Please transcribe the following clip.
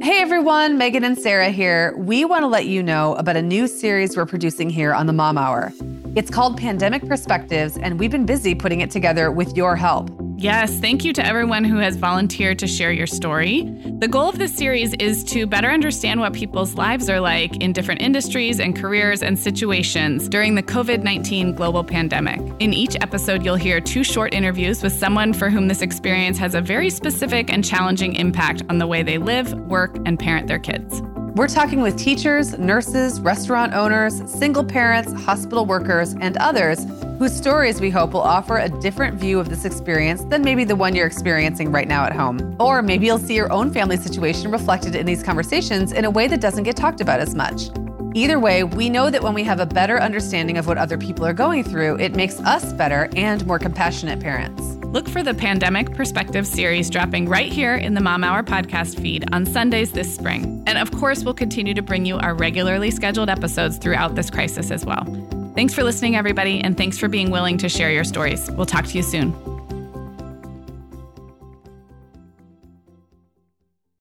Hey everyone, Megan and Sarah here. We want to let you know about a new series we're producing here on the Mom Hour. It's called Pandemic Perspectives, and we've been busy putting it together with your help. Yes, thank you to everyone who has volunteered to share your story. The goal of this series is to better understand what people's lives are like in different industries and careers and situations during the COVID 19 global pandemic. In each episode, you'll hear two short interviews with someone for whom this experience has a very specific and challenging impact on the way they live, work, and parent their kids. We're talking with teachers, nurses, restaurant owners, single parents, hospital workers, and others whose stories we hope will offer a different view of this experience than maybe the one you're experiencing right now at home. Or maybe you'll see your own family situation reflected in these conversations in a way that doesn't get talked about as much. Either way, we know that when we have a better understanding of what other people are going through, it makes us better and more compassionate parents. Look for the Pandemic Perspective series dropping right here in the Mom Hour podcast feed on Sundays this spring. And of course, we'll continue to bring you our regularly scheduled episodes throughout this crisis as well. Thanks for listening, everybody, and thanks for being willing to share your stories. We'll talk to you soon.